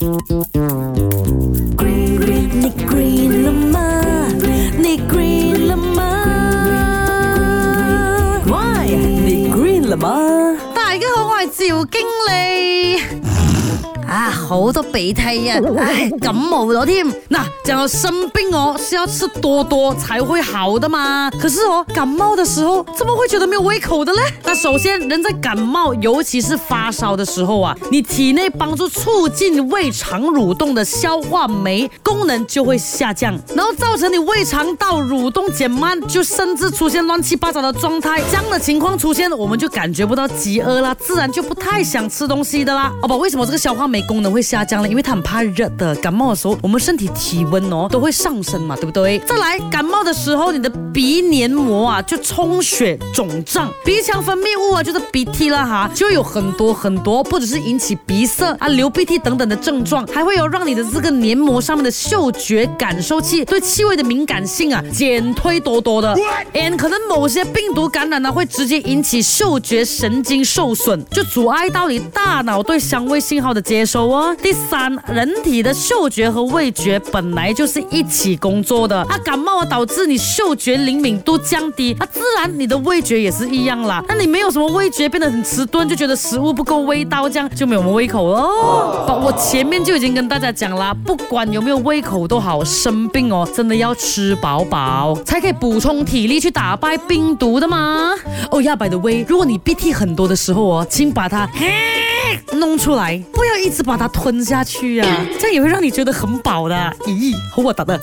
Green, green, này green là ma Này green là ma Why? Này green là ma Đại 家好，我係趙經理。啊，好多鼻涕呀！哎，感冒了添。那讲到生病哦，是要吃多多才会好的嘛？可是哦，感冒的时候怎么会觉得没有胃口的呢？那首先，人在感冒，尤其是发烧的时候啊，你体内帮助促进胃肠蠕动的消化酶功能就会下降，然后造成你胃肠道蠕动减慢，就甚至出现乱七八糟的状态。这样的情况出现，我们就感觉不到饥饿啦，自然就不太想吃东西的啦。哦不，为什么这个消化酶？功能会下降了，因为它很怕热的。感冒的时候，我们身体体温哦都会上升嘛，对不对？再来，感冒的时候，你的鼻黏膜啊就充血肿胀，鼻腔分泌物啊就是鼻涕了哈，就有很多很多，不只是引起鼻塞啊、流鼻涕等等的症状，还会有让你的这个黏膜上面的嗅觉感受器对气味的敏感性啊减退多多的。And 可能某些病毒感染呢会直接引起嗅觉神经受损，就阻碍到你大脑对香味信号的接。手哦。第三，人体的嗅觉和味觉本来就是一起工作的。那感冒啊，导致你嗅觉灵敏度降低，那自然你的味觉也是一样啦。那你没有什么味觉变得很迟钝，就觉得食物不够味道，这样就没有胃口了。不，我前面就已经跟大家讲啦，不管有没有胃口都好，生病哦，真的要吃饱饱才可以补充体力去打败病毒的嘛。哦，亚百的微，如果你鼻涕很多的时候哦，请把它。嘿弄出来！不要一直把它吞下去呀，这样也会让你觉得很饱的。咦，和我打的。